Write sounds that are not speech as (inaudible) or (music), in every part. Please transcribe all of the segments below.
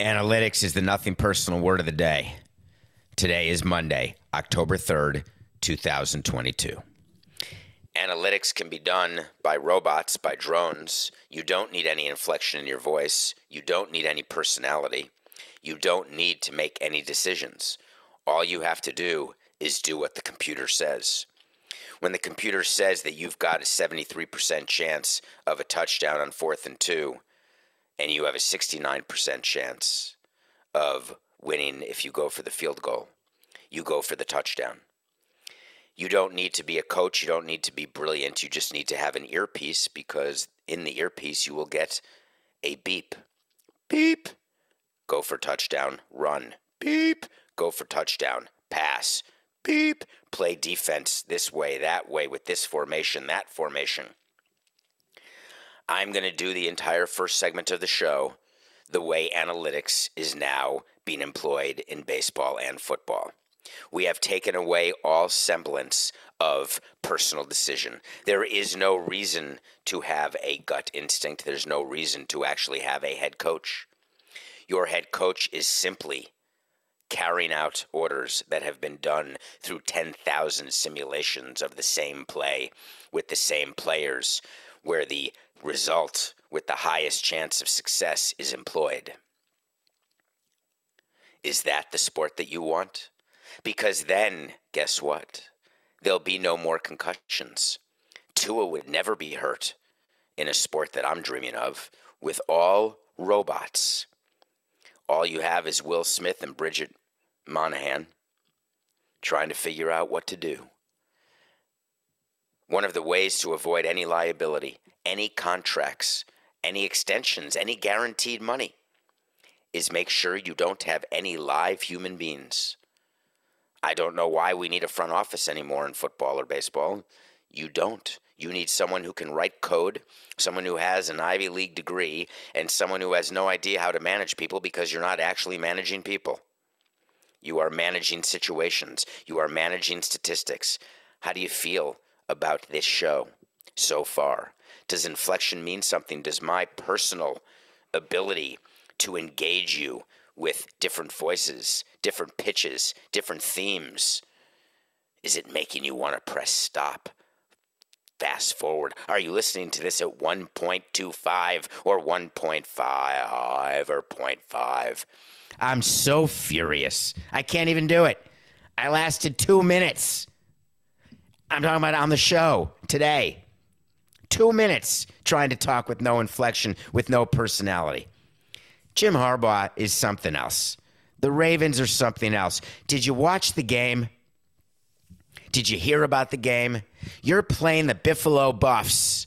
Analytics is the nothing personal word of the day. Today is Monday, October 3rd, 2022. Analytics can be done by robots, by drones. You don't need any inflection in your voice. You don't need any personality. You don't need to make any decisions. All you have to do is do what the computer says. When the computer says that you've got a 73% chance of a touchdown on fourth and two, and you have a 69% chance of winning if you go for the field goal, you go for the touchdown. You don't need to be a coach. You don't need to be brilliant. You just need to have an earpiece because in the earpiece you will get a beep. Beep. Go for touchdown. Run. Beep. Go for touchdown. Pass. Beep. Play defense this way, that way, with this formation, that formation. I'm going to do the entire first segment of the show the way analytics is now being employed in baseball and football. We have taken away all semblance of personal decision. There is no reason to have a gut instinct. There's no reason to actually have a head coach. Your head coach is simply carrying out orders that have been done through 10,000 simulations of the same play with the same players, where the result with the highest chance of success is employed. Is that the sport that you want? Because then, guess what? There'll be no more concussions. Tua would never be hurt in a sport that I'm dreaming of with all robots. All you have is Will Smith and Bridget Monahan trying to figure out what to do. One of the ways to avoid any liability, any contracts, any extensions, any guaranteed money is make sure you don't have any live human beings. I don't know why we need a front office anymore in football or baseball. You don't. You need someone who can write code, someone who has an Ivy League degree, and someone who has no idea how to manage people because you're not actually managing people. You are managing situations, you are managing statistics. How do you feel about this show so far? Does inflection mean something? Does my personal ability to engage you with different voices, different pitches, different themes, is it making you want to press stop? Fast forward. Are you listening to this at 1.25 or 1.5 or 0.5? I'm so furious. I can't even do it. I lasted two minutes. I'm talking about on the show today. Two minutes trying to talk with no inflection, with no personality. Jim Harbaugh is something else. The Ravens are something else. Did you watch the game? Did you hear about the game? You're playing the Buffalo Buffs.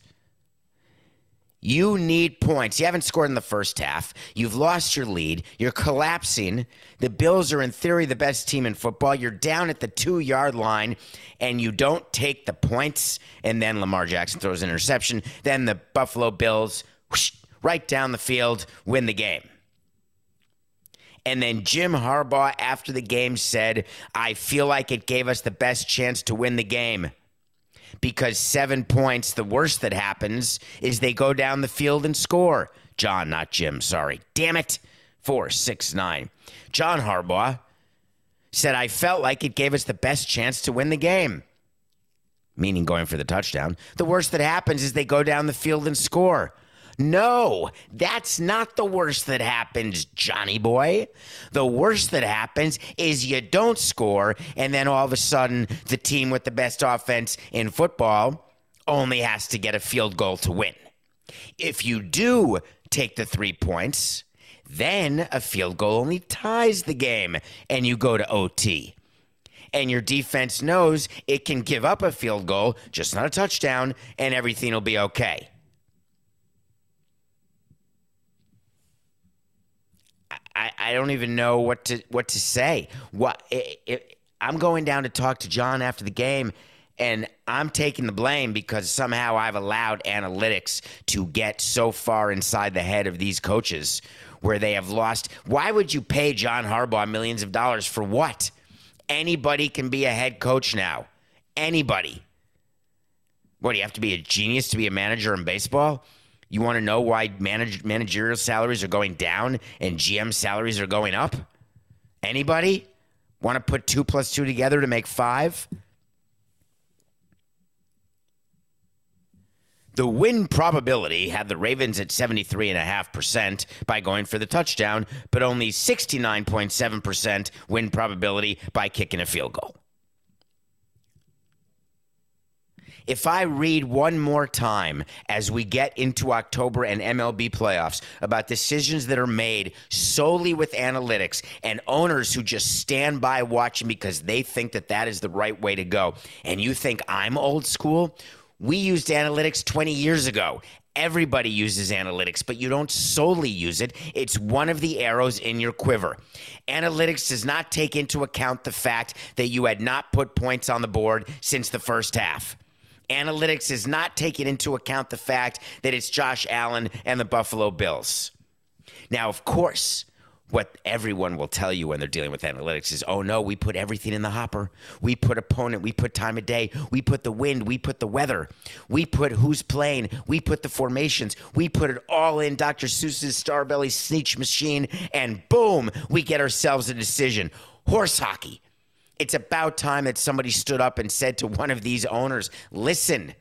You need points. You haven't scored in the first half. You've lost your lead. You're collapsing. The Bills are, in theory, the best team in football. You're down at the two yard line, and you don't take the points. And then Lamar Jackson throws an interception. Then the Buffalo Bills, whoosh, right down the field, win the game. And then Jim Harbaugh, after the game, said, I feel like it gave us the best chance to win the game. Because seven points, the worst that happens is they go down the field and score. John, not Jim, sorry. Damn it. Four, six, nine. John Harbaugh said, I felt like it gave us the best chance to win the game, meaning going for the touchdown. The worst that happens is they go down the field and score. No, that's not the worst that happens, Johnny boy. The worst that happens is you don't score, and then all of a sudden, the team with the best offense in football only has to get a field goal to win. If you do take the three points, then a field goal only ties the game, and you go to OT. And your defense knows it can give up a field goal, just not a touchdown, and everything will be okay. I, I don't even know what to what to say. What it, it, I'm going down to talk to John after the game, and I'm taking the blame because somehow I've allowed analytics to get so far inside the head of these coaches where they have lost. Why would you pay John Harbaugh millions of dollars for what? Anybody can be a head coach now. Anybody. What do you have to be a genius to be a manager in baseball? You want to know why manage, managerial salaries are going down and GM salaries are going up? Anybody want to put two plus two together to make five? The win probability had the Ravens at 73.5% by going for the touchdown, but only 69.7% win probability by kicking a field goal. If I read one more time as we get into October and MLB playoffs about decisions that are made solely with analytics and owners who just stand by watching because they think that that is the right way to go, and you think I'm old school, we used analytics 20 years ago. Everybody uses analytics, but you don't solely use it. It's one of the arrows in your quiver. Analytics does not take into account the fact that you had not put points on the board since the first half. Analytics is not taking into account the fact that it's Josh Allen and the Buffalo Bills. Now, of course, what everyone will tell you when they're dealing with analytics is, oh no, we put everything in the hopper. We put opponent, we put time of day, we put the wind, we put the weather, we put who's playing, we put the formations, we put it all in Dr. Seuss's Starbelly Sneetch machine, and boom, we get ourselves a decision. Horse hockey. It's about time that somebody stood up and said to one of these owners, listen,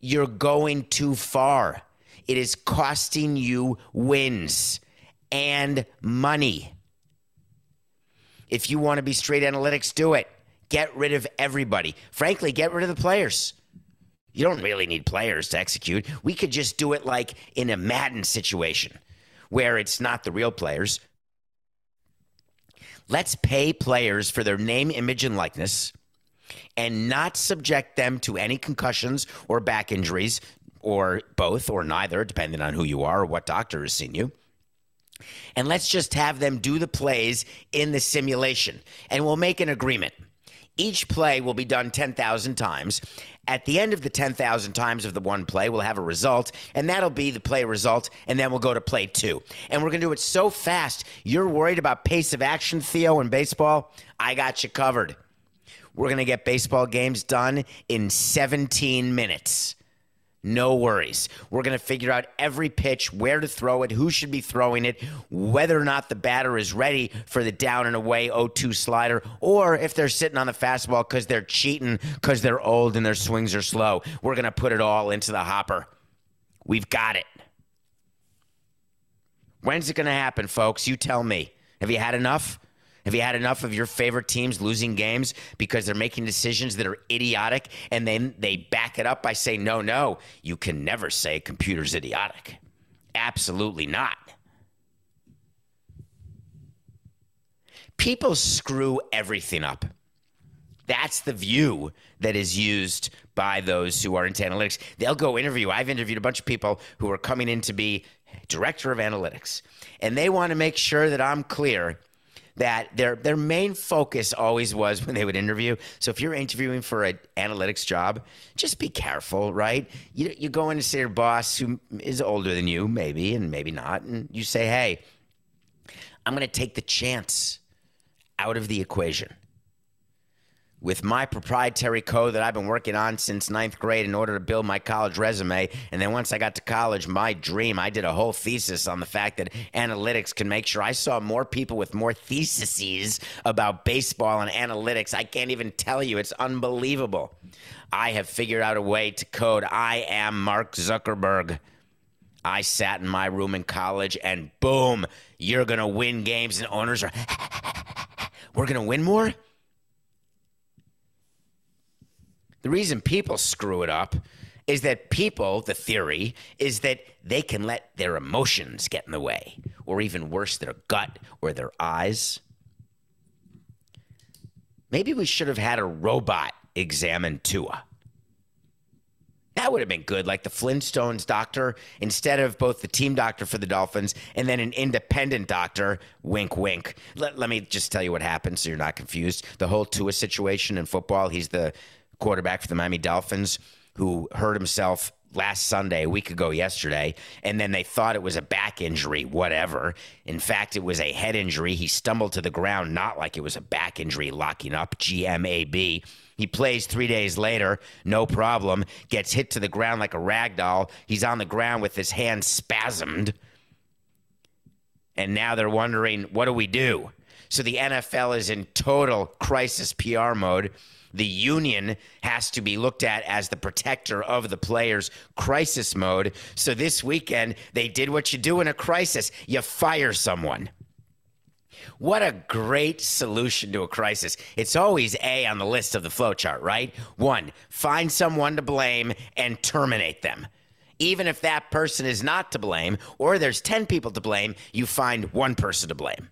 you're going too far. It is costing you wins and money. If you want to be straight analytics, do it. Get rid of everybody. Frankly, get rid of the players. You don't really need players to execute. We could just do it like in a Madden situation where it's not the real players. Let's pay players for their name, image, and likeness and not subject them to any concussions or back injuries or both or neither, depending on who you are or what doctor has seen you. And let's just have them do the plays in the simulation and we'll make an agreement. Each play will be done 10,000 times. At the end of the 10,000 times of the one play, we'll have a result, and that'll be the play result, and then we'll go to play two. And we're going to do it so fast. You're worried about pace of action, Theo, in baseball? I got you covered. We're going to get baseball games done in 17 minutes. No worries. We're going to figure out every pitch, where to throw it, who should be throwing it, whether or not the batter is ready for the down and away 0 2 slider, or if they're sitting on the fastball because they're cheating because they're old and their swings are slow. We're going to put it all into the hopper. We've got it. When's it going to happen, folks? You tell me. Have you had enough? Have you had enough of your favorite teams losing games because they're making decisions that are idiotic and then they back it up by saying, no, no, you can never say computer's idiotic. Absolutely not. People screw everything up. That's the view that is used by those who are into analytics. They'll go interview. I've interviewed a bunch of people who are coming in to be director of analytics, and they want to make sure that I'm clear that their their main focus always was when they would interview. So if you're interviewing for an analytics job, just be careful, right? You you go in to see your boss who is older than you, maybe and maybe not, and you say, "Hey, I'm going to take the chance out of the equation." With my proprietary code that I've been working on since ninth grade in order to build my college resume. And then once I got to college, my dream, I did a whole thesis on the fact that analytics can make sure I saw more people with more theses about baseball and analytics. I can't even tell you. It's unbelievable. I have figured out a way to code I am Mark Zuckerberg. I sat in my room in college and boom, you're going to win games and owners are, (laughs) we're going to win more? The reason people screw it up is that people, the theory, is that they can let their emotions get in the way, or even worse, their gut or their eyes. Maybe we should have had a robot examine Tua. That would have been good, like the Flintstones doctor, instead of both the team doctor for the Dolphins and then an independent doctor. Wink, wink. Let, let me just tell you what happened so you're not confused. The whole Tua situation in football, he's the quarterback for the Miami Dolphins who hurt himself last Sunday, a week ago yesterday, and then they thought it was a back injury, whatever. In fact, it was a head injury. He stumbled to the ground, not like it was a back injury locking up, GMAB. He plays three days later, no problem, gets hit to the ground like a rag doll. He's on the ground with his hand spasmed. And now they're wondering, what do we do? So the NFL is in total crisis PR mode the union has to be looked at as the protector of the players crisis mode so this weekend they did what you do in a crisis you fire someone what a great solution to a crisis. It's always A on the list of the flowchart, right? One, find someone to blame and terminate them. Even if that person is not to blame, or there's 10 people to blame, you find one person to blame.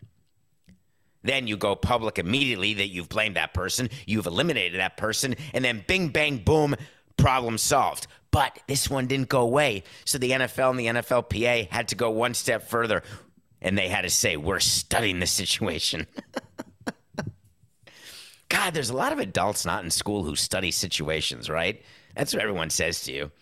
Then you go public immediately that you've blamed that person, you've eliminated that person, and then bing, bang, boom, problem solved. But this one didn't go away. So the NFL and the NFLPA had to go one step further and they had to say, We're studying the situation. (laughs) God, there's a lot of adults not in school who study situations, right? That's what everyone says to you.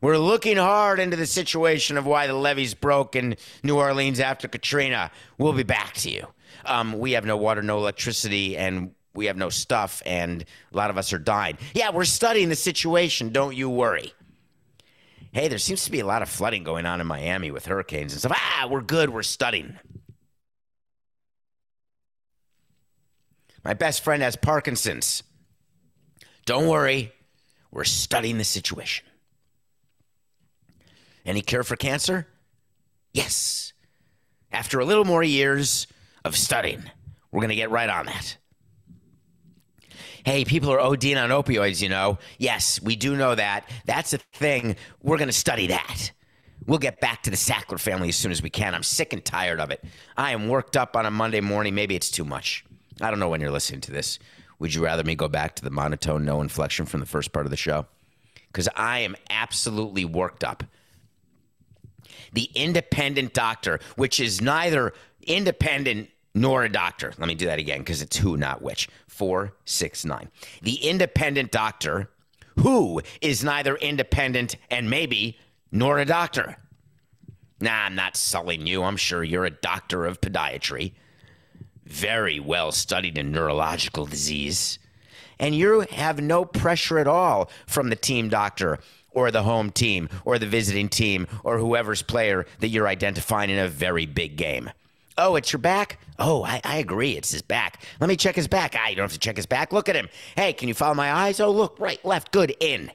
We're looking hard into the situation of why the levees broke in New Orleans after Katrina. We'll be back to you um, we have no water, no electricity, and we have no stuff, and a lot of us are dying. Yeah, we're studying the situation. Don't you worry. Hey, there seems to be a lot of flooding going on in Miami with hurricanes and stuff. Ah, we're good. We're studying. My best friend has Parkinson's. Don't worry. We're studying the situation. Any cure for cancer? Yes. After a little more years, of studying. We're going to get right on that. Hey, people are ODing on opioids, you know. Yes, we do know that. That's a thing. We're going to study that. We'll get back to the Sackler family as soon as we can. I'm sick and tired of it. I am worked up on a Monday morning. Maybe it's too much. I don't know when you're listening to this. Would you rather me go back to the monotone, no inflection from the first part of the show? Because I am absolutely worked up. The independent doctor, which is neither independent nor a doctor. Let me do that again because it's who, not which. Four, six, nine. The independent doctor who is neither independent and maybe nor a doctor. Nah, I'm not sullying you. I'm sure you're a doctor of podiatry, very well studied in neurological disease. And you have no pressure at all from the team doctor or the home team or the visiting team or whoever's player that you're identifying in a very big game. Oh, it's your back? Oh, I, I agree. It's his back. Let me check his back. Ah, you don't have to check his back. Look at him. Hey, can you follow my eyes? Oh, look, right, left, good, in.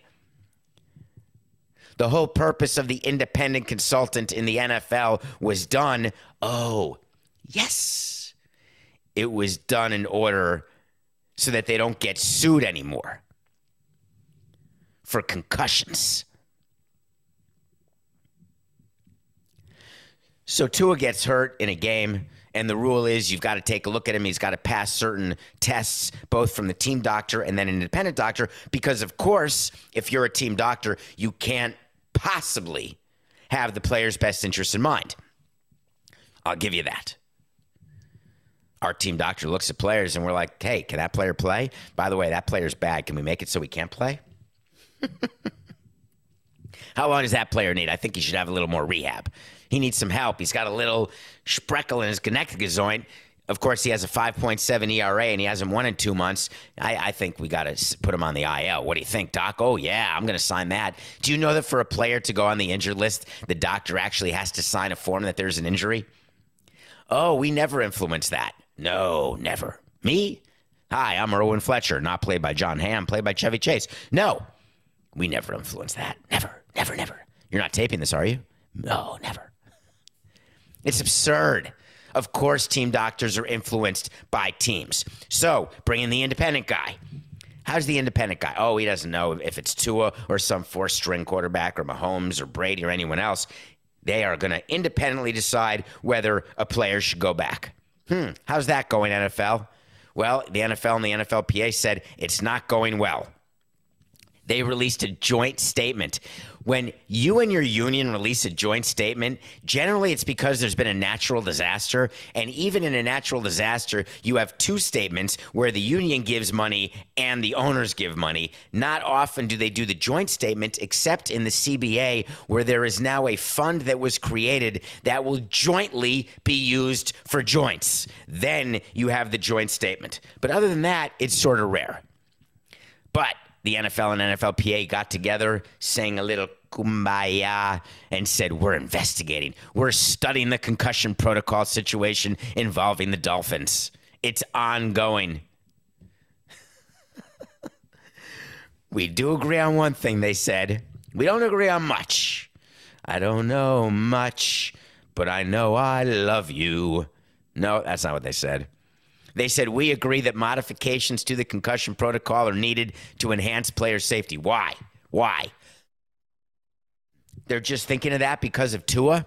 The whole purpose of the independent consultant in the NFL was done. Oh, yes. It was done in order so that they don't get sued anymore for concussions. So Tua gets hurt in a game, and the rule is you've got to take a look at him. He's got to pass certain tests, both from the team doctor and then an independent doctor, because of course, if you're a team doctor, you can't possibly have the player's best interest in mind. I'll give you that. Our team doctor looks at players and we're like, hey, can that player play? By the way, that player's bad. Can we make it so he can't play? (laughs) How long does that player need? I think he should have a little more rehab. He needs some help. He's got a little spreckle in his connective joint. Of course, he has a 5.7 ERA and he hasn't won in two months. I, I think we got to put him on the IL. What do you think, Doc? Oh, yeah, I'm going to sign that. Do you know that for a player to go on the injured list, the doctor actually has to sign a form that there's an injury? Oh, we never influence that. No, never. Me? Hi, I'm Irwin Fletcher, not played by Jon Hamm, played by Chevy Chase. No, we never influence that. Never, never, never. You're not taping this, are you? No, never. It's absurd. Of course, team doctors are influenced by teams. So bring in the independent guy. How's the independent guy? Oh, he doesn't know if it's Tua or some four string quarterback or Mahomes or Brady or anyone else. They are going to independently decide whether a player should go back. Hmm, how's that going, NFL? Well, the NFL and the NFLPA said it's not going well. They released a joint statement when you and your union release a joint statement, generally it's because there's been a natural disaster. And even in a natural disaster, you have two statements where the union gives money and the owners give money. Not often do they do the joint statement, except in the CBA, where there is now a fund that was created that will jointly be used for joints. Then you have the joint statement. But other than that, it's sort of rare. But the NFL and NFLPA got together, sang a little kumbaya, and said, We're investigating. We're studying the concussion protocol situation involving the Dolphins. It's ongoing. (laughs) we do agree on one thing, they said. We don't agree on much. I don't know much, but I know I love you. No, that's not what they said. They said, We agree that modifications to the concussion protocol are needed to enhance player safety. Why? Why? They're just thinking of that because of Tua?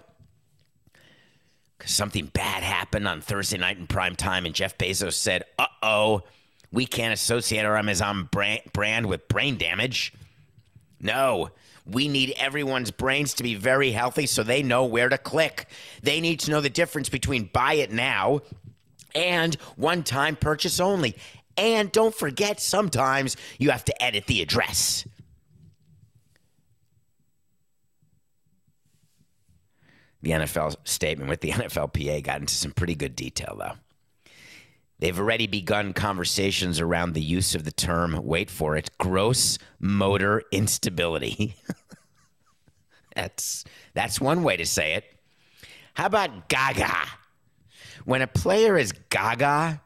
Because something bad happened on Thursday night in prime time, and Jeff Bezos said, Uh oh, we can't associate our Amazon brand with brain damage. No, we need everyone's brains to be very healthy so they know where to click. They need to know the difference between buy it now and one time purchase only. And don't forget, sometimes you have to edit the address. The NFL statement with the (laughs) NFLPA got into some pretty good detail, though. They've already begun conversations around the use of the term, wait for it, gross motor instability. (laughs) that's, that's one way to say it. How about gaga? When a player is gaga,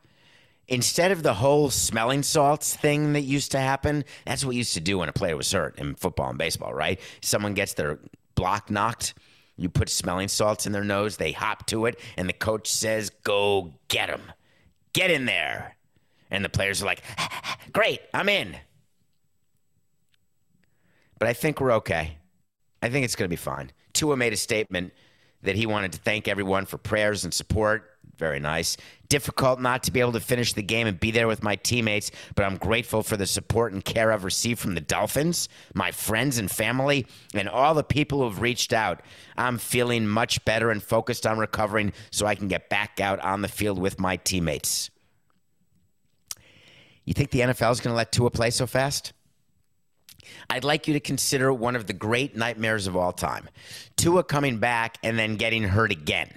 instead of the whole smelling salts thing that used to happen, that's what used to do when a player was hurt in football and baseball, right? Someone gets their block knocked. You put smelling salts in their nose, they hop to it, and the coach says, Go get them. Get in there. And the players are like, (laughs) Great, I'm in. But I think we're okay. I think it's going to be fine. Tua made a statement that he wanted to thank everyone for prayers and support very nice. Difficult not to be able to finish the game and be there with my teammates, but I'm grateful for the support and care I've received from the Dolphins, my friends and family, and all the people who have reached out. I'm feeling much better and focused on recovering so I can get back out on the field with my teammates. You think the NFL is going to let Tua play so fast? I'd like you to consider one of the great nightmares of all time Tua coming back and then getting hurt again.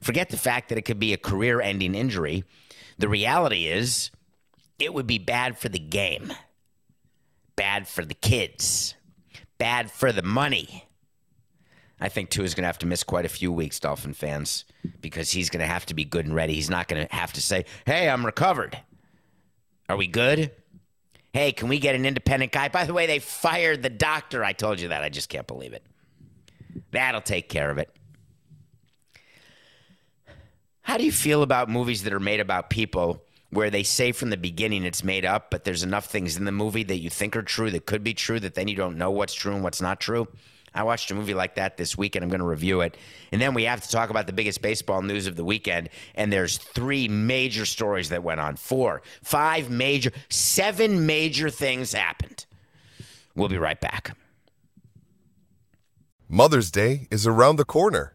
Forget the fact that it could be a career ending injury. The reality is, it would be bad for the game, bad for the kids, bad for the money. I think Tua is going to have to miss quite a few weeks, Dolphin fans, because he's going to have to be good and ready. He's not going to have to say, hey, I'm recovered. Are we good? Hey, can we get an independent guy? By the way, they fired the doctor. I told you that. I just can't believe it. That'll take care of it. How do you feel about movies that are made about people where they say from the beginning it's made up, but there's enough things in the movie that you think are true that could be true that then you don't know what's true and what's not true? I watched a movie like that this week and I'm going to review it. And then we have to talk about the biggest baseball news of the weekend. And there's three major stories that went on four, five major, seven major things happened. We'll be right back. Mother's Day is around the corner.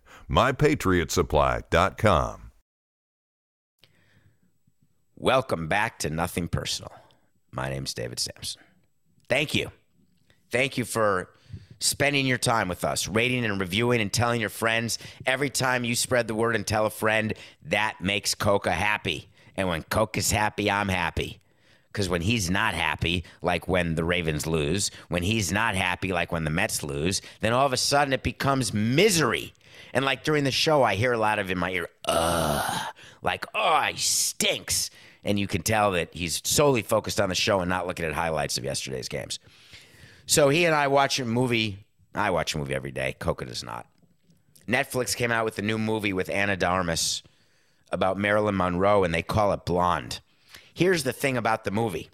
MyPatriotSupply.com. Welcome back to Nothing Personal. My name's David Samson. Thank you. Thank you for spending your time with us, rating and reviewing and telling your friends. Every time you spread the word and tell a friend, that makes Coca happy. And when Coca's happy, I'm happy. Because when he's not happy, like when the Ravens lose, when he's not happy, like when the Mets lose, then all of a sudden it becomes misery. And like during the show, I hear a lot of in my ear, ugh, like, oh, he stinks and you can tell that he's solely focused on the show and not looking at highlights of yesterday's games. So he and I watch a movie. I watch a movie every day. Coca does not. Netflix came out with a new movie with Ana de Armas about Marilyn Monroe, and they call it Blonde. Here's the thing about the movie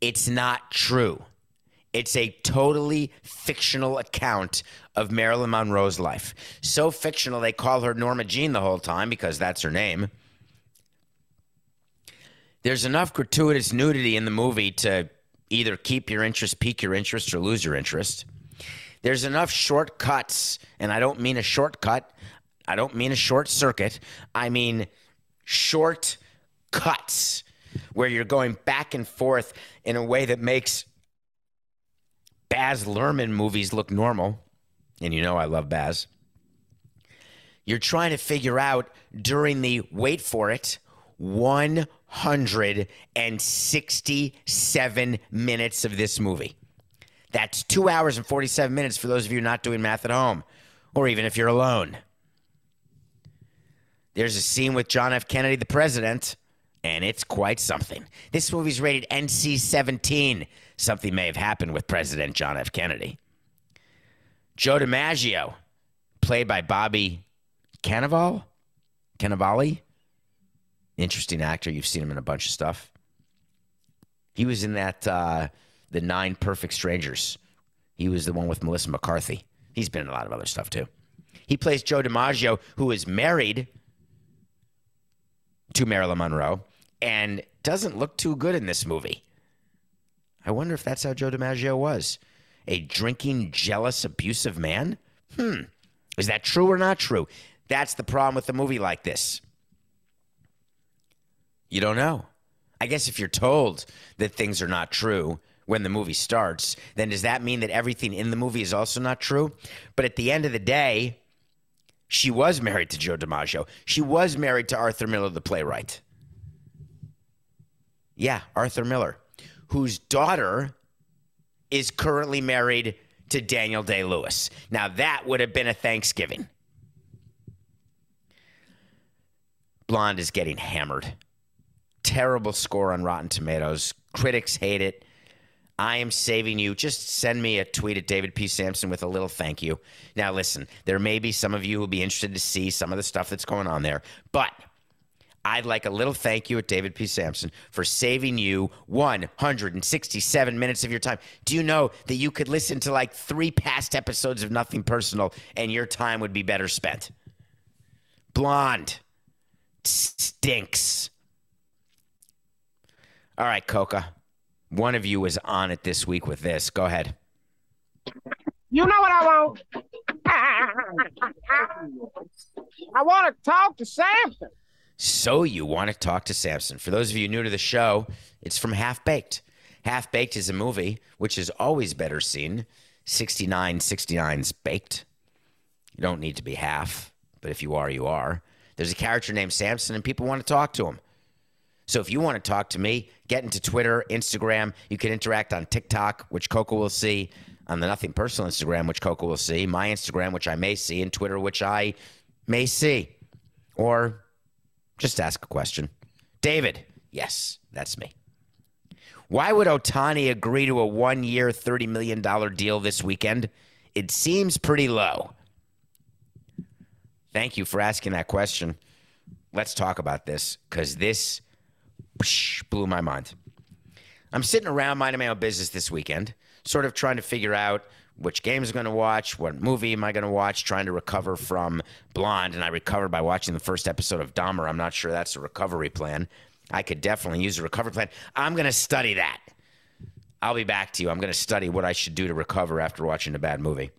it's not true. It's a totally fictional account of Marilyn Monroe's life. So fictional, they call her Norma Jean the whole time because that's her name there's enough gratuitous nudity in the movie to either keep your interest, pique your interest, or lose your interest. There's enough shortcuts, and I don't mean a shortcut. I don't mean a short circuit. I mean short cuts where you're going back and forth in a way that makes Baz Luhrmann movies look normal. And you know I love Baz. You're trying to figure out during the wait for it 167 minutes of this movie. That's two hours and 47 minutes for those of you not doing math at home, or even if you're alone. There's a scene with John F. Kennedy, the president, and it's quite something. This movie's rated NC 17. Something may have happened with President John F. Kennedy. Joe DiMaggio, played by Bobby Cannavale? Cannavale? Interesting actor. You've seen him in a bunch of stuff. He was in that uh, the Nine Perfect Strangers. He was the one with Melissa McCarthy. He's been in a lot of other stuff too. He plays Joe DiMaggio, who is married to Marilyn Monroe and doesn't look too good in this movie. I wonder if that's how Joe DiMaggio was. A drinking, jealous, abusive man? Hmm. Is that true or not true? That's the problem with a movie like this. You don't know. I guess if you're told that things are not true when the movie starts, then does that mean that everything in the movie is also not true? But at the end of the day, she was married to Joe DiMaggio. She was married to Arthur Miller, the playwright. Yeah, Arthur Miller, whose daughter is currently married to Daniel Day Lewis. Now, that would have been a Thanksgiving. Blonde is getting hammered terrible score on Rotten Tomatoes. Critics hate it. I am saving you. Just send me a tweet at David P. Samson with a little thank you. Now, listen, there may be some of you who will be interested to see some of the stuff that's going on there, but I'd like a little thank you at David P. Samson for saving you 167 minutes of your time. Do you know that you could listen to like three past episodes of Nothing Personal and your time would be better spent? Blonde stinks. All right, Coca. One of you was on it this week with this. Go ahead. You know what I want? I want to talk to Samson. So you want to talk to Samson. For those of you new to the show, it's from Half Baked. Half Baked is a movie which is always better seen. 69 69's baked. You don't need to be half, but if you are, you are. There's a character named Samson, and people want to talk to him. So if you want to talk to me, get into Twitter, Instagram. You can interact on TikTok, which Coco will see, on the Nothing Personal Instagram, which Coco will see, my Instagram, which I may see, and Twitter, which I may see. Or just ask a question. David, yes, that's me. Why would Ohtani agree to a one year, $30 million deal this weekend? It seems pretty low. Thank you for asking that question. Let's talk about this because this blew my mind. I'm sitting around minding my own business this weekend, sort of trying to figure out which games I'm going to watch, what movie am I going to watch, trying to recover from Blonde. And I recovered by watching the first episode of Dahmer. I'm not sure that's a recovery plan. I could definitely use a recovery plan. I'm going to study that. I'll be back to you. I'm going to study what I should do to recover after watching a bad movie.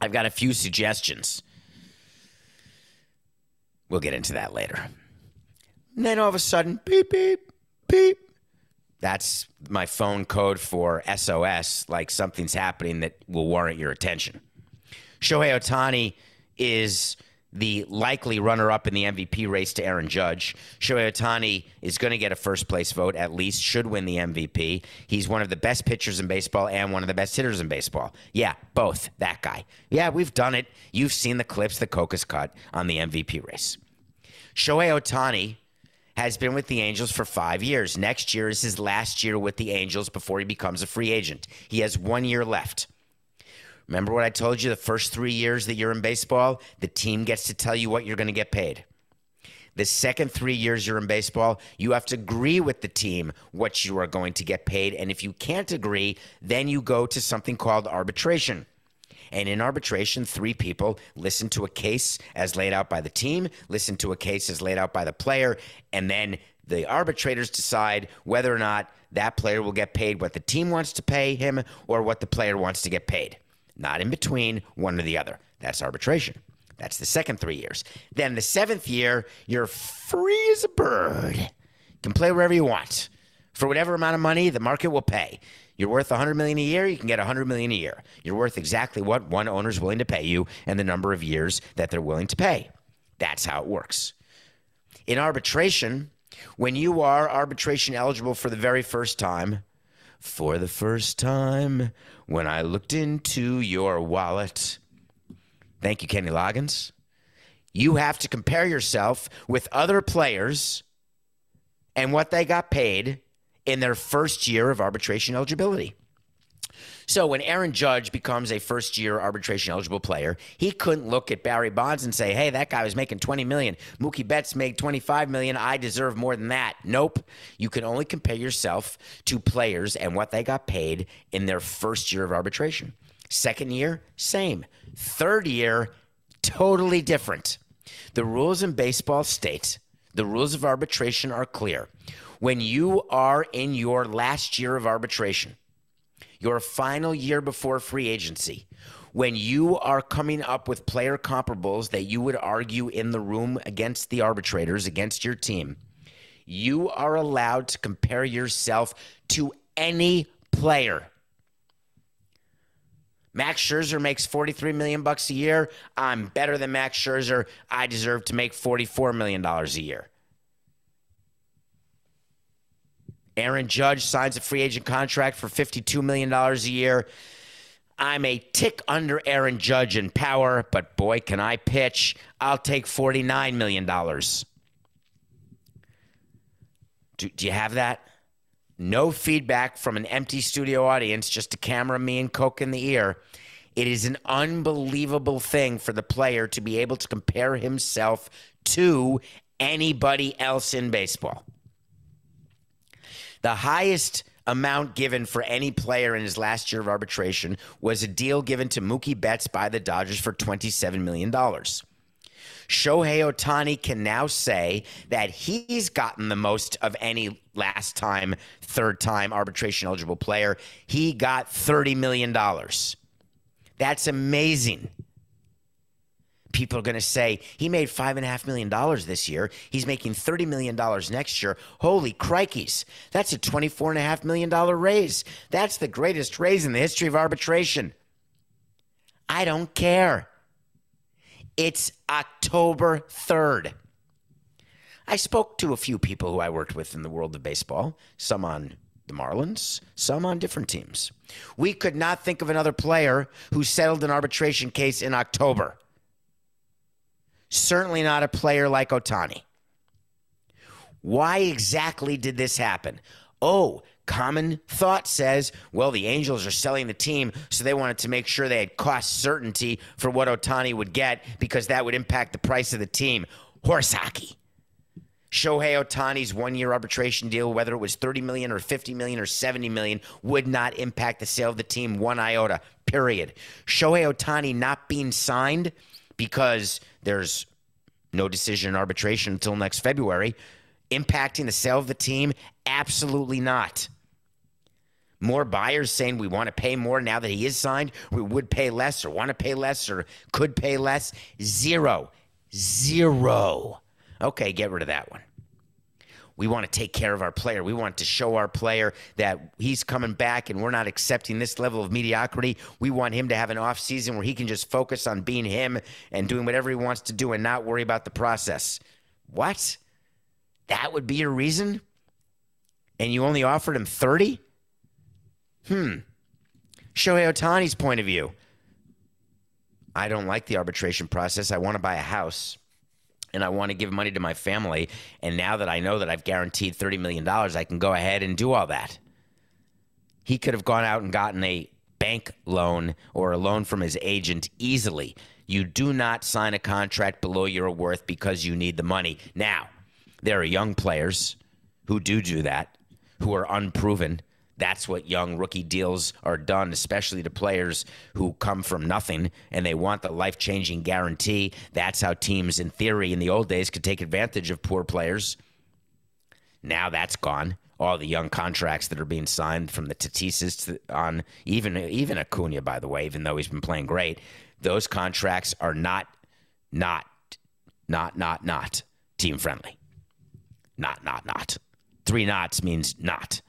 I've got a few suggestions. We'll get into that later. And then all of a sudden, beep, beep, beep. That's my phone code for SOS, like something's happening that will warrant your attention. Shohei Ohtani is the likely runner up in the MVP race to Aaron Judge. Shohei Ohtani is going to get a first place vote, at least, should win the MVP. He's one of the best pitchers in baseball and one of the best hitters in baseball. Yeah, both. That guy. Yeah, we've done it. You've seen the clips that Cocos cut on the MVP race. Shohei Ohtani has been with the Angels for five years. Next year is his last year with the Angels before he becomes a free agent. He has one year left. Remember what I told you the first three years that you're in baseball? The team gets to tell you what you're going to get paid. The second three years you're in baseball, you have to agree with the team what you are going to get paid. And if you can't agree, then you go to something called arbitration. And in arbitration, three people listen to a case as laid out by the team, listen to a case as laid out by the player, and then the arbitrators decide whether or not that player will get paid what the team wants to pay him or what the player wants to get paid not in between, one or the other. That's arbitration. That's the second three years. Then the seventh year, you're free as a bird. You can play wherever you want for whatever amount of money the market will pay. You're worth 100 million a year, you can get 100 million a year. You're worth exactly what one owner's willing to pay you and the number of years that they're willing to pay. That's how it works. In arbitration, when you are arbitration eligible for the very first time, for the first time when I looked into your wallet. Thank you, Kenny Loggins. You have to compare yourself with other players and what they got paid in their first year of arbitration eligibility. So when Aaron Judge becomes a first year arbitration eligible player, he couldn't look at Barry Bonds and say, "Hey, that guy was making 20 million. Mookie Betts made 25 million. I deserve more than that." Nope. You can only compare yourself to players and what they got paid in their first year of arbitration. Second year, same. Third year, totally different. The rules in baseball state the rules of arbitration are clear. When you are in your last year of arbitration, your final year before free agency, when you are coming up with player comparables that you would argue in the room against the arbitrators, against your team, you are allowed to compare yourself to any player. Max Scherzer makes 43 million bucks a year. I'm better than Max Scherzer. I deserve to make 44 million dollars a year. Aaron Judge signs a free agent contract for $52 million a year. I'm a tick under Aaron Judge in power, but boy, can I pitch. I'll take $49 million. Do, do, you have that? No feedback from an empty studio audience, just a camera, me, and Coke in the ear. It is an unbelievable thing for the player to be able to compare himself to anybody else in baseball. The highest amount given for any player in his last year of arbitration was a deal given to Mookie Betts by the Dodgers for $27 million. Shohei Ohtani can now say that he's gotten the most of any last time, third time arbitration eligible player. He got $30 million. That's amazing. People are going to say he made five and a half million dollars this year. He's making thirty million dollars next year. Holy crikeys! That's a twenty-four and a half million dollar raise. That's the greatest raise in the history of arbitration. I don't care. It's October third. I spoke to a few people who I worked with in the world of baseball. Some on the Marlins, some on different teams. We could not think of another player who settled an arbitration case in October. Certainly not a player like Ohtani. Why exactly did this happen? Oh, common thought says, well, the Angels are selling the team, so they wanted to make sure they had cost certainty for what Ohtani would get because that would impact the price of the team. Horse hockey. Shohei Ohtani's one-year arbitration deal, whether it was 30 million or 50 million or 70 million, would not impact the sale of the team one iota. Period. Shohei Ohtani not being signed because there's no decision in arbitration until next February, impacting the sale of the team? Absolutely not. More buyers saying we want to pay more now that he is signed, we would pay less or want to pay less or could pay less. Zero. Zero. Okay, get rid of that one. We want to take care of our player. We want to show our player that he's coming back and we're not accepting this level of mediocrity. We want him to have an off season where he can just focus on being him and doing whatever he wants to do and not worry about the process. What? That would be your reason? And you only offered him 30? Hmm. Shohei Ohtani's point of view. I don't like the arbitration process. I want to buy a house and I want to give money to my family. And now that I know that I've guaranteed $30 million, I can go ahead and do all that. He could have gone out and gotten a bank loan or a loan from his agent easily. You do not sign a contract below your worth because you need the money. Now, there are young players who do do that, who are unproven, that's what young rookie deals are done, especially to players who come from nothing and they want the life changing guarantee. That's how teams, in theory, in the old days, could take advantage of poor players. Now that's gone. All the young contracts that are being signed from the Tatises on even even Acuna, by the way, even though he's been playing great, those contracts are not not not not not team friendly. Not not not. Three knots means not.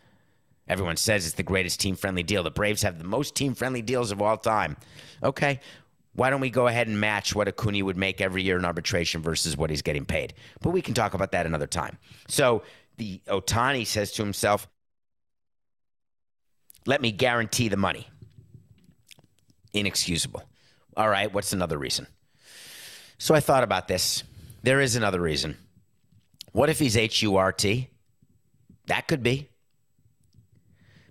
Everyone says it's the greatest team friendly deal. The Braves have the most team friendly deals of all time. Okay, why don't we go ahead and match what Acuna would make every year in arbitration versus what he's getting paid? But we can talk about that another time. So the Ohtani says to himself, let me guarantee the money. Inexcusable. All right, what's another reason? So I thought about this. There is another reason. What if he's H U R T? That could be.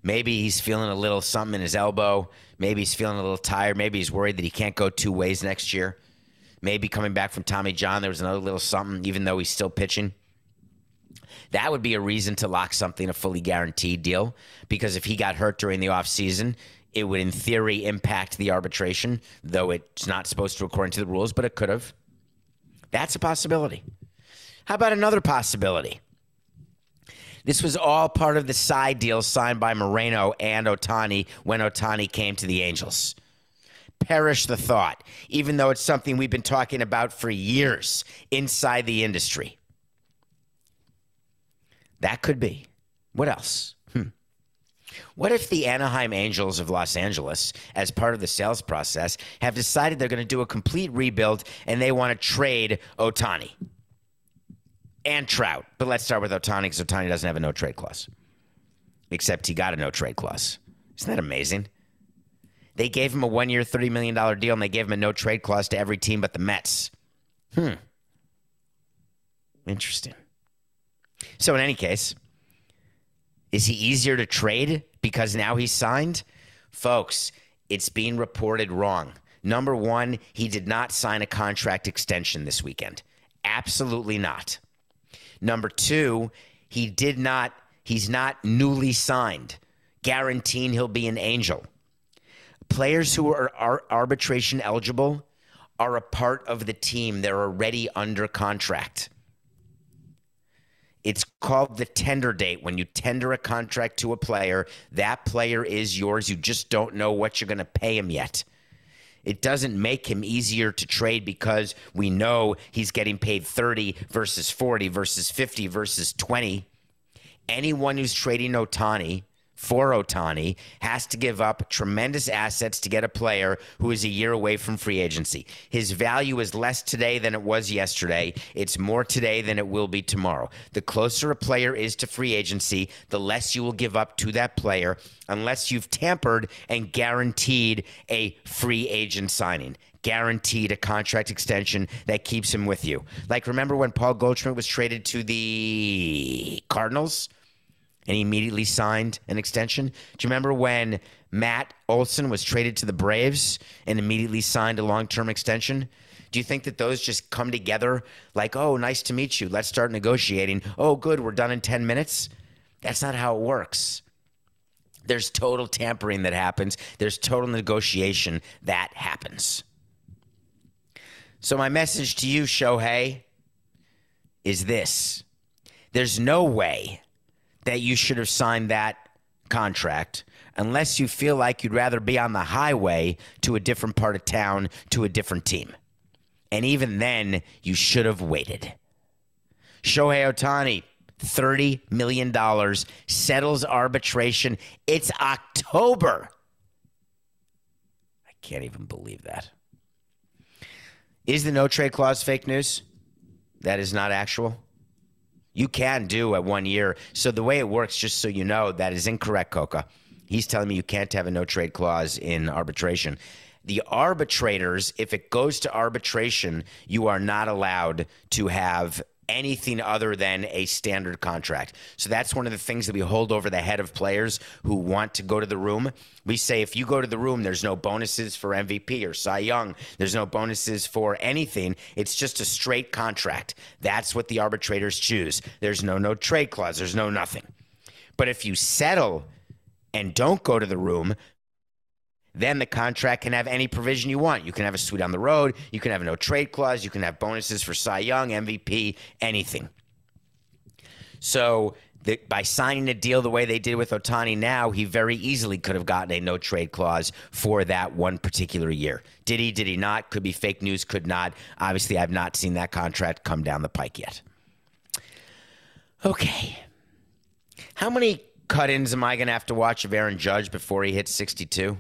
Maybe he's feeling a little something in his elbow. Maybe he's feeling a little tired. Maybe he's worried that he can't go two ways next year. Maybe coming back from Tommy John, there was another little something, even though he's still pitching. That would be a reason to lock something a fully guaranteed deal because if he got hurt during the offseason, it would, in theory, impact the arbitration, though it's not supposed to according to the rules, but it could have. That's a possibility. How about another possibility? This was all part of the side deal signed by Moreno and Ohtani when Ohtani came to the Angels. Perish the thought, even though it's something we've been talking about for years inside the industry. That could be. What else? Hmm. What if the Anaheim Angels of Los Angeles, as part of the sales process, have decided they're going to do a complete rebuild and they want to trade Ohtani? And Trout. But let's start with Ohtani because Ohtani doesn't have a no trade clause, except he got a no trade clause. Isn't that amazing? They gave him a one year, $30 million deal, and they gave him a no trade clause to every team but the Mets. Hmm. Interesting. So, in any case, is he easier to trade because now he's signed? Folks, it's being reported wrong. Number one, he did not sign a contract extension this weekend. Absolutely not. Number two, he did not, he's not newly signed, guaranteeing he'll be an angel. Players who are, are arbitration eligible are a part of the team. They're already under contract. It's called the tender date. When you tender a contract to a player, that player is yours. You just don't know what you're going to pay him yet. It doesn't make him easier to trade because we know he's getting paid 30 versus 40 versus 50 versus 20. Anyone who's trading Ohtani for Ohtani has to give up tremendous assets to get a player who is a year away from free agency. His value is less today than it was yesterday. It's more today than it will be tomorrow. The closer a player is to free agency, the less you will give up to that player unless you've tampered and guaranteed a free agent signing guaranteed a contract extension that keeps him with you. Like, remember when Paul Goldschmidt was traded to the Cardinals? And he immediately signed an extension. Do you remember when Matt Olson was traded to the Braves and immediately signed a long term extension? Do you think that those just come together like, oh, nice to meet you. Let's start negotiating. Oh, good, we're done in 10 minutes? That's not how it works. There's total tampering that happens, there's total negotiation that happens. So, my message to you, Shohei, is this there's no way that you should have signed that contract unless you feel like you'd rather be on the highway to a different part of town to a different team. And even then, you should have waited. Shohei Ohtani, $30 million, settles arbitration. It's October. I can't even believe that. Is the no trade clause fake news? That is not actual. You can do at one year. So the way it works, just so you know, that is incorrect, Coca. He's telling me you can't have a no trade clause in arbitration. The arbitrators, if it goes to arbitration, you are not allowed to have anything other than a standard contract. So that's one of the things that we hold over the head of players who want to go to the room. We say if you go to the room, there's no bonuses for MVP or Cy Young, there's no bonuses for anything. It's just a straight contract. That's what the arbitrators choose. There's no no trade clause, there's no nothing. But if you settle and don't go to the room, then the contract can have any provision you want. You can have a suite on the road, you can have no trade clause, you can have bonuses for Cy Young, MVP, anything. So the, by signing a deal the way they did with Ohtani now, he very easily could have gotten a no trade clause for that one particular year. Did he? Did he not? Could be fake news, could not. Obviously, I've not seen that contract come down the pike yet. Okay. How many cut ins am I going to have to watch of Aaron Judge before he hits 62?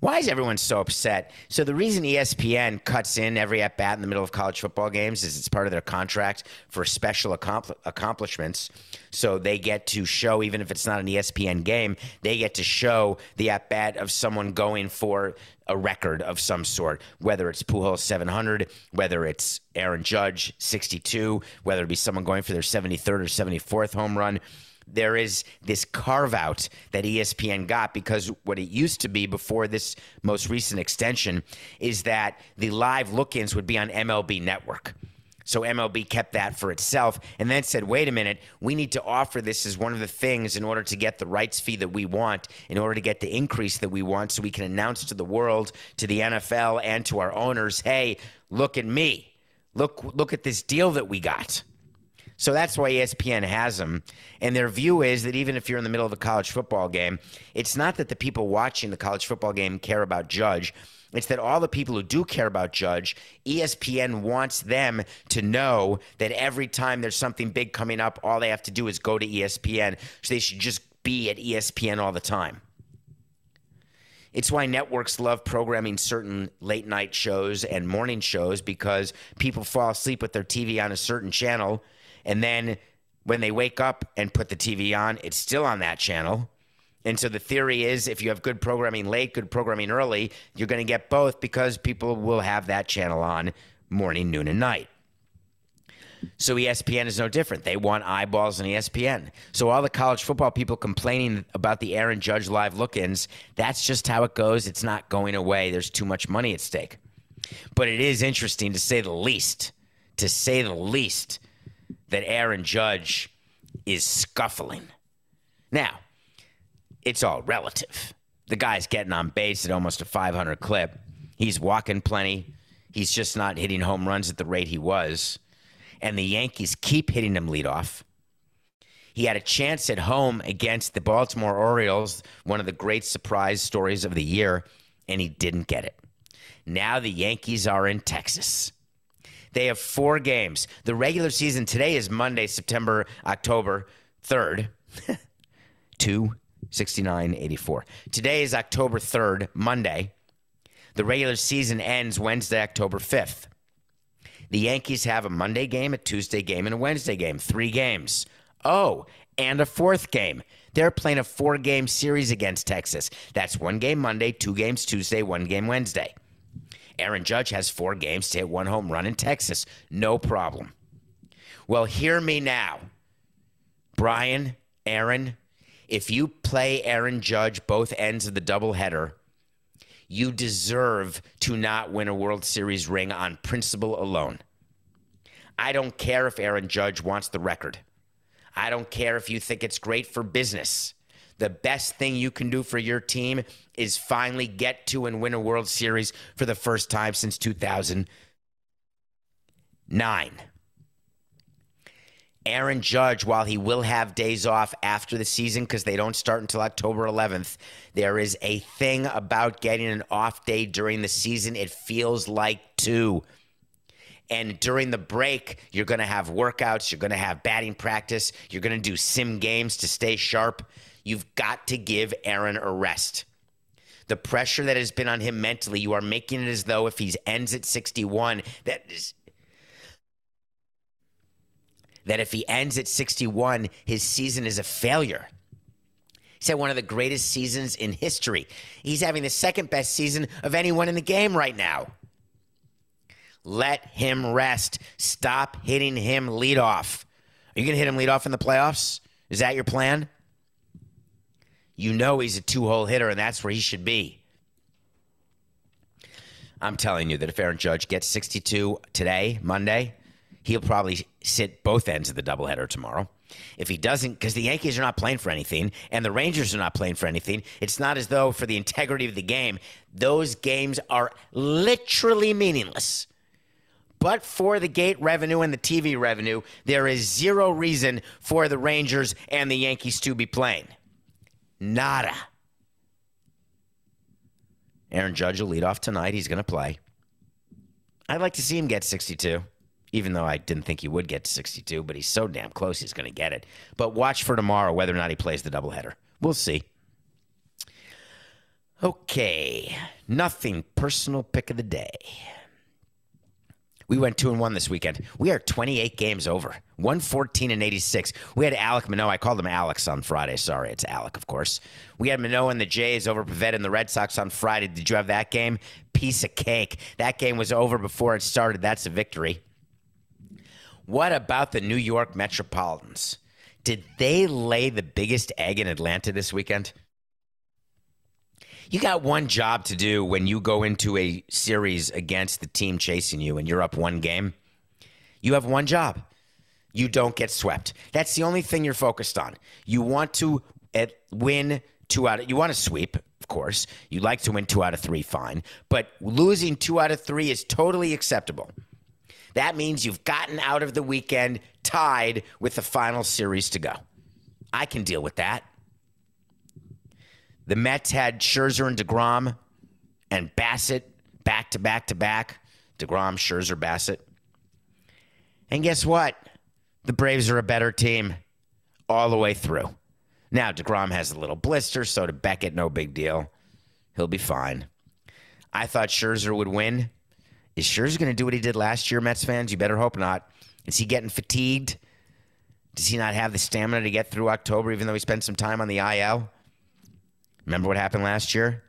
Why is everyone so upset? So the reason ESPN cuts in every at bat in the middle of college football games is it's part of their contract for special accompli- accomplishments. So they get to show, even if it's not an ESPN game, they get to show the at bat of someone going for a record of some sort, whether it's Pujols 700, whether it's Aaron Judge 62, whether it be someone going for their 73rd or 74th home run there is this carve out that ESPN got because what it used to be before this most recent extension is that the live look ins would be on MLB Network. So MLB kept that for itself and then said, wait a minute, we need to offer this as one of the things in order to get the rights fee that we want, in order to get the increase that we want, so we can announce to the world, to the NFL, and to our owners, hey, look at me. Look, look at this deal that we got. So that's why ESPN has them. And their view is that even if you're in the middle of a college football game, it's not that the people watching the college football game care about Judge. It's that all the people who do care about Judge, ESPN wants them to know that every time there's something big coming up, all they have to do is go to ESPN. So they should just be at ESPN all the time. It's why networks love programming certain late night shows and morning shows because people fall asleep with their TV on a certain channel and then when they wake up and put the TV on, it's still on that channel. And so the theory is if you have good programming late, good programming early, you're going to get both because people will have that channel on morning, noon, and night. So ESPN is no different. They want eyeballs on ESPN. So all the college football people complaining about the Aaron Judge live look-ins, that's just how it goes. It's not going away. There's too much money at stake. But it is interesting to say the least. To say the least that Aaron Judge is scuffling. Now, it's all relative. The guy's getting on base at almost a 500 clip. He's walking plenty. He's just not hitting home runs at the rate he was. And the Yankees keep hitting him leadoff. He had a chance at home against the Baltimore Orioles, one of the great surprise stories of the year, and he didn't get it. Now the Yankees are in Texas. They have four games. The regular season today is Monday, September, October 3rd. (laughs) 2 69 84. Today is October 3rd, Monday. The regular season ends Wednesday, October 5th. The Yankees have a Monday game, a Tuesday game, and a Wednesday game. Three games. Oh, and a fourth game. They're playing a four game series against Texas. That's one game Monday, two games Tuesday, one game Wednesday. Aaron Judge has four games to hit one home run in Texas. No problem. Well, hear me now. Brian, Aaron, if you play Aaron Judge both ends of the doubleheader, you deserve to not win a World Series ring on principle alone. I don't care if Aaron Judge wants the record. I don't care if you think it's great for business. The best thing you can do for your team is finally get to and win a World Series for the first time since 2009. Aaron Judge, while he will have days off after the season because they don't start until October 11th, there is a thing about getting an off day during the season. It feels like two. And during the break, you're going to have workouts, you're going to have batting practice, you're going to do sim games to stay sharp. You've got to give Aaron a rest. The pressure that has been on him mentally, you are making it as though if he ends at 61, that is that if he ends at 61, his season is a failure. He's had one of the greatest seasons in history. He's having the second best season of anyone in the game right now. Let him rest. Stop hitting him lead off. Are you going to hit him lead off in the playoffs? Is that your plan? You know he's a two hole hitter, and that's where he should be. I'm telling you that if Aaron Judge gets 62 today, Monday, he'll probably sit both ends of the doubleheader tomorrow. If he doesn't, because the Yankees are not playing for anything and the Rangers are not playing for anything, it's not as though for the integrity of the game, those games are literally meaningless. But for the gate revenue and the TV revenue, there is zero reason for the Rangers and the Yankees to be playing. Nada. Aaron Judge will lead off tonight. He's going to play. I'd like to see him get 62 even though I didn't think he would get to 62, but he's so damn close, he's going to get it. But watch for tomorrow whether or not he plays the doubleheader. We'll see. Okay, nothing personal pick of the day. We went two and one this weekend. We are 28 games over, 114 and 86. We had Alec Manoah. I called him Alex on Friday. Sorry, it's Alec, of course. We had Manoah and the Jays over Pivetta and the Red Sox on Friday. Did you have that game? Piece of cake. That game was over before it started. That's a victory. What about the New York Metropolitans? Did they lay the biggest egg in Atlanta this weekend? You got one job to do when you go into a series against the team chasing you and you're up one game. You have one job. You don't get swept. That's the only thing you're focused on. You want to win two out of, you want to sweep, of course. You like to win two out of three, fine. But losing two out of three is totally acceptable. That means you've gotten out of the weekend tied with the final series to go. I can deal with that. The Mets had Scherzer and DeGrom and Bassitt back to back to back. DeGrom, Scherzer, Bassitt. And guess what? The Braves are a better team all the way through. Now, DeGrom has a little blister, so to Beckett, no big deal. He'll be fine. I thought Scherzer would win. Is Scherzer going to do what he did last year, Mets fans? You better hope not. Is he getting fatigued? Does he not have the stamina to get through October, even though he spent some time on the IL? Remember what happened last year?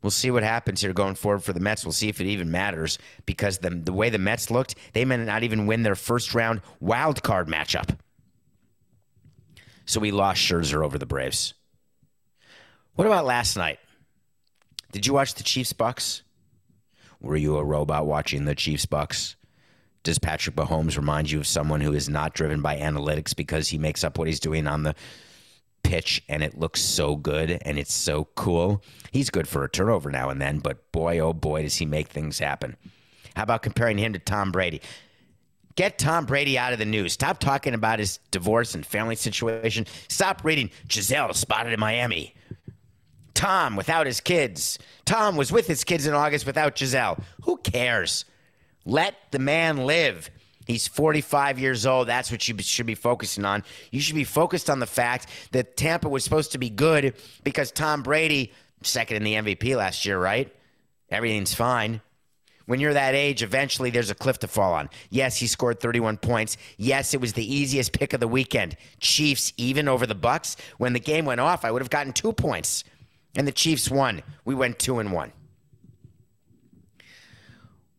We'll see what happens here going forward for the Mets. We'll see if it even matters because the, the way the Mets looked, they may not even win their first round wild card matchup. So we lost Scherzer over the Braves. What about last night? Did you watch the Chiefs Bucks? Were you a robot watching the Chiefs Bucks? Does Patrick Mahomes remind you of someone who is not driven by analytics because he makes up what he's doing on the pitch and it looks so good and it's so cool? He's good for a turnover now and then, but boy, oh boy, does he make things happen. How about comparing him to Tom Brady? Get Tom Brady out of the news. Stop talking about his divorce and family situation. Stop reading Gisele spotted in Miami. Tom without his kids. Tom was with his kids in August without Gisele. Who cares? Let the man live. He's 45 years old. That's what you should be focusing on. You should be focused on the fact that Tampa was supposed to be good because Tom Brady, second in the MVP last year, right? Everything's fine. When you're that age, eventually there's a cliff to fall on. Yes, he scored 31 points. Yes, it was the easiest pick of the weekend. Chiefs even over the Bucks. When the game went off, I would have gotten 2 points. And the Chiefs won. We went 2 and 1.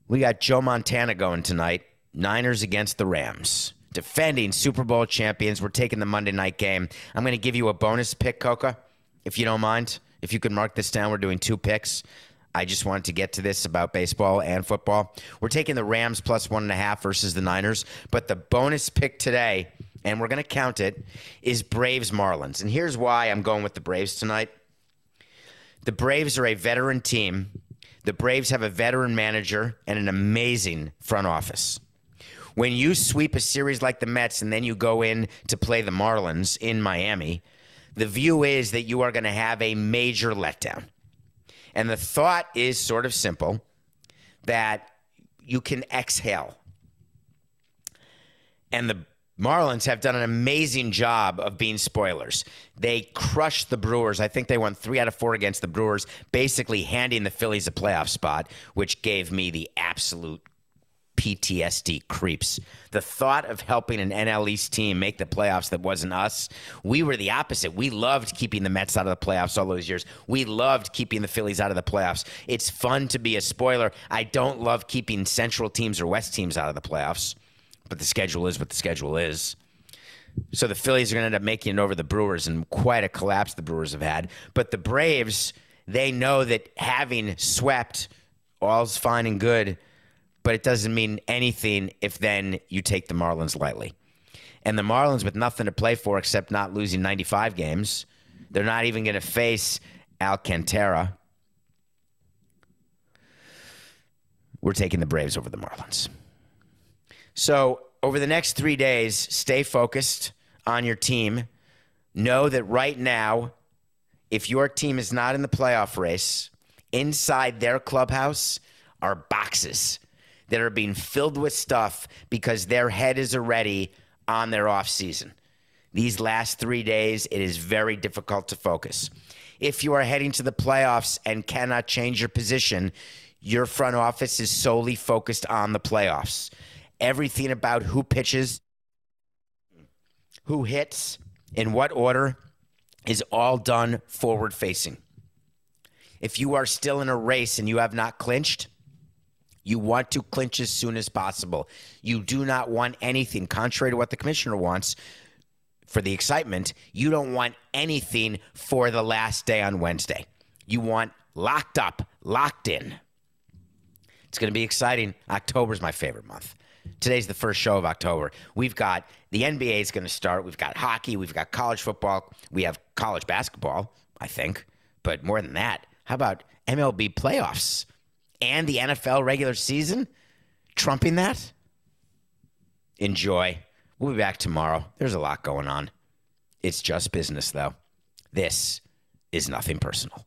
We got Joe Montana going tonight. Niners against the Rams. Defending Super Bowl champions. We're taking the Monday night game. I'm going to give you a bonus pick, Coca, if you don't mind. If you could mark this down, we're doing two picks. I just wanted to get to this about baseball and football. We're taking the Rams plus one and a half versus the Niners, but the bonus pick today, and we're going to count it, is Braves Marlins. And here's why I'm going with the Braves tonight. The Braves are a veteran team. The Braves have a veteran manager and an amazing front office. When you sweep a series like the Mets and then you go in to play the Marlins in Miami, the view is that you are going to have a major letdown. And the thought is sort of simple that you can exhale. And the Marlins have done an amazing job of being spoilers. They crushed the Brewers. I think they won three out of four against the Brewers, basically handing the Phillies a playoff spot, which gave me the absolute PTSD creeps. The thought of helping an NL East team make the playoffs that wasn't us, we were the opposite. We loved keeping the Mets out of the playoffs all those years. We loved keeping the Phillies out of the playoffs. It's fun to be a spoiler. I don't love keeping Central teams or West teams out of the playoffs, but the schedule is what the schedule is. So the Phillies are going to end up making it over the Brewers, and quite a collapse the Brewers have had. But the Braves, they know that having swept, all's fine and good but it doesn't mean anything if then you take the Marlins lightly. And the Marlins, with nothing to play for except not losing 95 games, they're not even going to face Alcantara. We're taking the Braves over the Marlins. So, over the next three days, stay focused on your team. Know that right now, if your team is not in the playoff race, inside their clubhouse are boxes that are being filled with stuff because their head is already on their off season. These last three days, it is very difficult to focus. If you are heading to the playoffs and cannot change your position, your front office is solely focused on the playoffs. Everything about who pitches, who hits, in what order is all done forward facing. If you are still in a race and you have not clinched, you want to clinch as soon as possible. You do not want anything, contrary to what the commissioner wants for the excitement. You don't want anything for the last day on Wednesday. You want locked up, locked in. It's going to be exciting. October is my favorite month. Today's the first show of October. We've got the NBA is going to start. We've got hockey. We've got college football. We have college basketball, I think. But more than that, how about MLB playoffs? And the NFL regular season, trumping that. Enjoy. We'll be back tomorrow. There's a lot going on. It's just business, though. This is nothing personal.